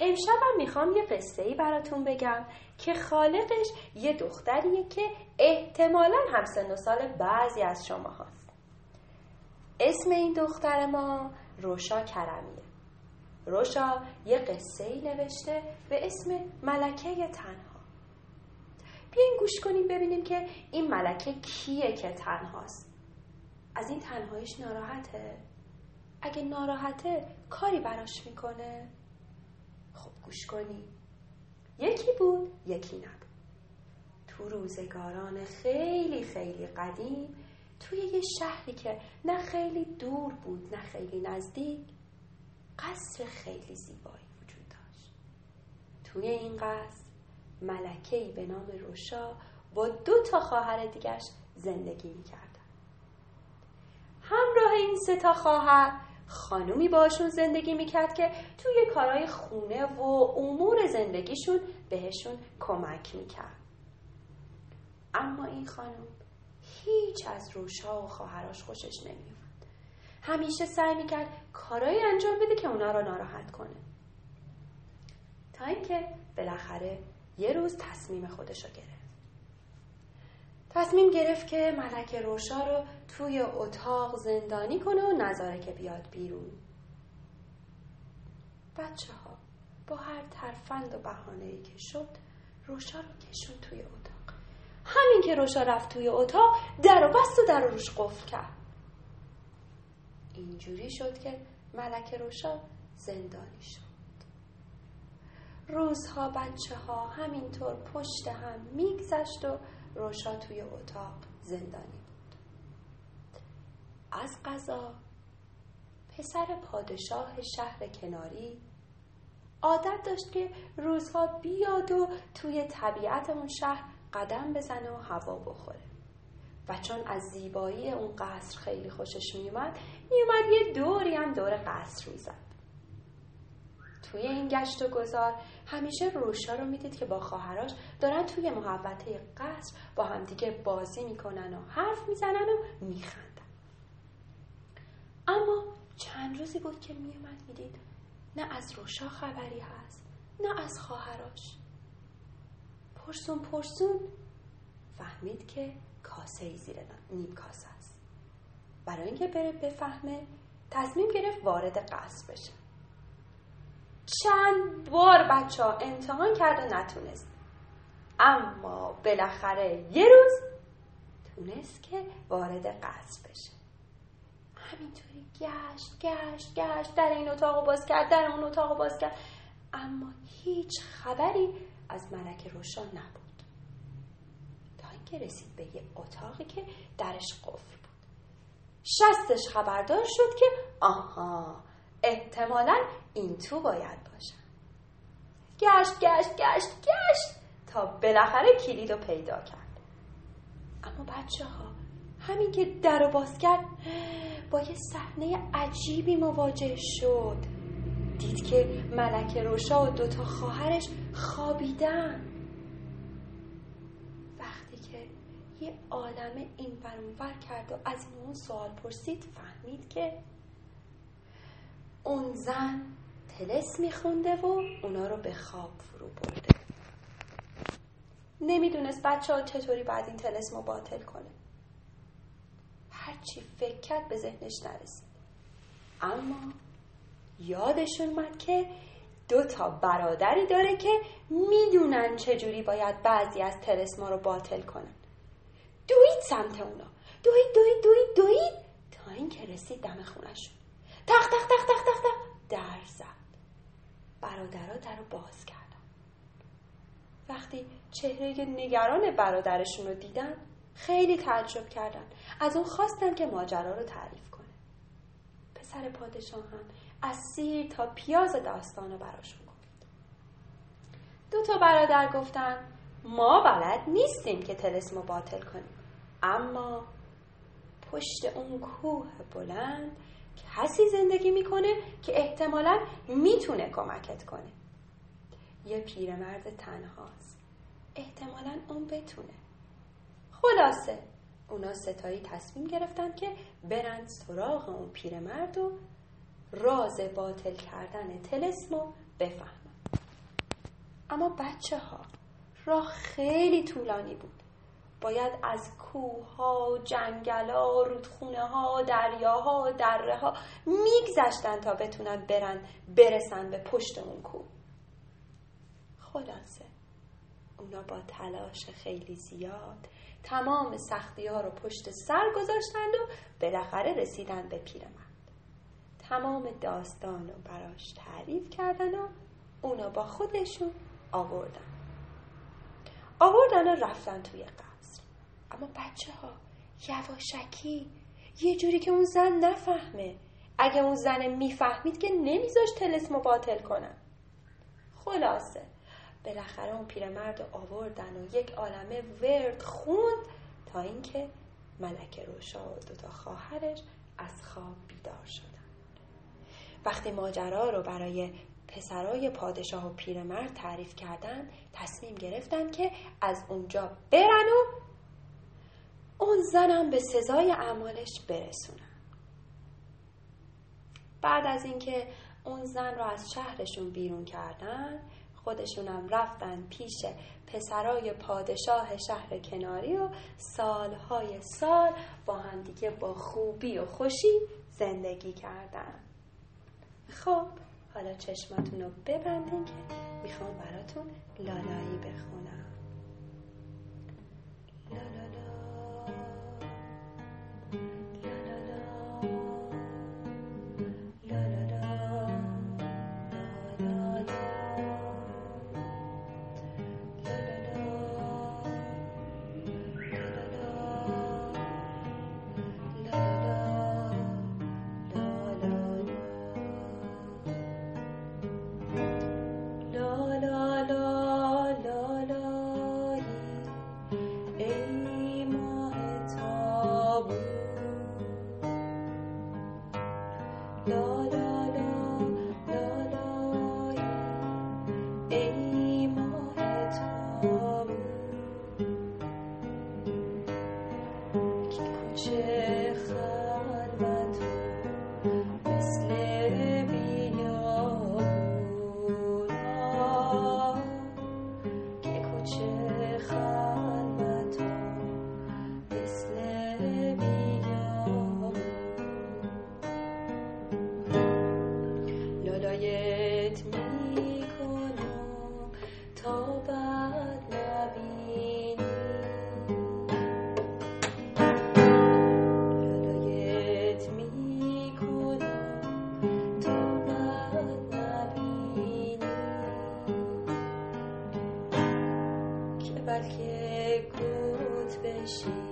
امشبم می‌خوام یه قصه ای براتون بگم که خالقش یه دختریه که احتمالا همسن و سال بعضی از شما هست اسم این دختر ما روشا کرمیه. روشا یه قصه ای نوشته به اسم ملکه تنها. بیاین گوش کنیم ببینیم که این ملکه کیه که تنهاست. از این تنهاییش ناراحته؟ اگه ناراحته کاری براش می‌کنه؟ گوش کنی. یکی بود یکی نبود. تو روزگاران خیلی خیلی قدیم توی یه شهری که نه خیلی دور بود نه خیلی نزدیک قصر خیلی زیبایی وجود داشت. توی این قصر ملکه‌ای به نام روشا با دو تا خواهر دیگش زندگی می‌کردن. همراه این سه تا خواهر خانومی باشون زندگی می‌کرد که توی کارهای خونه و امور زندگیشون بهشون کمک می‌کرد. اما این خانم هیچ از روشا و خواهراش خوشش نمیومد همیشه سعی می‌کرد کارایی انجام بده که اونا رو ناراحت کنه. تا اینکه بالاخره یه روز تصمیم خودش رو گرفت. تصمیم گرفت که ملک روشا رو توی اتاق زندانی کنه و نظاره که بیاد بیرون. بچه ها با هر ترفند و بحانه ای که شد روشا رو کشون توی اتاق. همین که روشا رفت توی اتاق در و بست و در رو روش قفل کرد. اینجوری شد که ملک روشا زندانی شد. روزها بچه ها همینطور پشت هم میگذشت و روشا توی اتاق زندانی بود. از قضا پسر پادشاه شهر کناری عادت داشت که روزها بیاد و توی طبیعت اون شهر قدم بزنه و هوا بخوره. و چون از زیبایی اون قصر خیلی خوشش میومد میومد یه دوری هم دور قصر می‌زد توی این گشت و گذار همیشه روشا رو می‌دید که با خواهراش دارن توی محوطه قصر با همدیگه بازی می‌کنن و حرف می‌زنن و میخندن. اما چند روزی بود که میومد می‌دید نه از روشا خبری هست نه از خواهراش پرسون پرسون فهمید که کاسه زیر نیم کاسه است. برای اینکه بره بفهمه تصمیم گرفت وارد قصر بشه. چند بار بچه ها امتحان کرد و نتونست. اما بالاخره یه روز تونست که وارد قصر بشه. همینطوری گشت گشت گشت در این اتاق باز کرد در اون اتاق باز کرد. اما هیچ خبری از ملک روشان نبود. تا اینکه رسید به یه اتاقی که درش قفل بود. شستش خبردار شد که آها احتمالا این تو باید باشن. گشت گشت گشت گشت تا بالاخره کلید رو پیدا کرد. اما بچه ها همین که در رو باز کرد با یه صحنه عجیبی مواجه شد. دید که ملک روشا و دوتا خواهرش خوابیدن. وقتی که یه آدم این برونور کرد و از اون سوال پرسید فهمید که اون زن تلس میخونده و اونا رو به خواب فرو برده. نمی‌دونست بچه ها چطوری باید این تلسم رو باطل کنه. هرچی فکر کرد به ذهنش نرسید. اما یادشون اومد که دو تا برادری داره که می‌دونن چجوری باید بعضی از تلسما رو باطل کنن. دوید سمت اونا. دوید دوید دوید دوید. تا اینکه رسید دم خونشون تخ تخ تخ تخ تخ تخ در زد. برادرها در رو باز کردن وقتی چهره نگران برادرشون رو دیدن خیلی تعجب کردن. از اون خواستن که ماجرا رو تعریف کنه. پسر پادشاه هم از سیر تا پیاز داستان رو براشون گفت. دو تا برادر گفتن ما بلد نیستیم که تلسمو باطل کنیم. اما پشت اون کوه بلند کسی زندگی می‌کنه که احتمالا می‌تونه کمکت کنه. یه پیرمرد تنهاست. احتمالا اون بتونه. خلاصه اونا ستایی تصمیم گرفتن که برن سراغ اون پیرمرد و راز باطل کردن تلسمو بفهمن. اما بچه ها راه خیلی طولانی بود. باید از کوه ها، جنگل ها، رودخونه ها، دریاها، دره ها میگذشتن تا بتونن برن برسن به پشت اون کوه. خلاصه اونا با تلاش خیلی زیاد تمام سختی ها رو پشت سر گذاشتند و بالاخره رسیدن به پیرمرد. تمام داستان رو براش تعریف کردن و اونا با خودشون آوردن. آوردن و رفتن توی قصر اما بچه ها یواشکی یه جوری که اون زن نفهمه. اگه اون زن می‌فهمید که نمیذاش تلسمو باطل کنن. خلاصه بالاخره اون پیرمرد آوردن و یک عالمه ورد خوند تا اینکه ملک روشا و دوتا خواهرش از خواب بیدار شدن. وقتی ماجرا رو برای پسرای پادشاه و پیرمرد تعریف کردن تصمیم گرفتن که از اونجا برن و اون زنم به سزای اعمالش برسونن بعد از اینکه اون زن رو از شهرشون بیرون کردن خودشونم رفتن پیش پسرای پادشاه شهر کناری و سالهای سال با همدیگه با خوبی و خوشی زندگی کردن. خب حالا چشماتون رو ببندین که می‌خوام براتون لالایی بخونم. بلکه گوت بشی.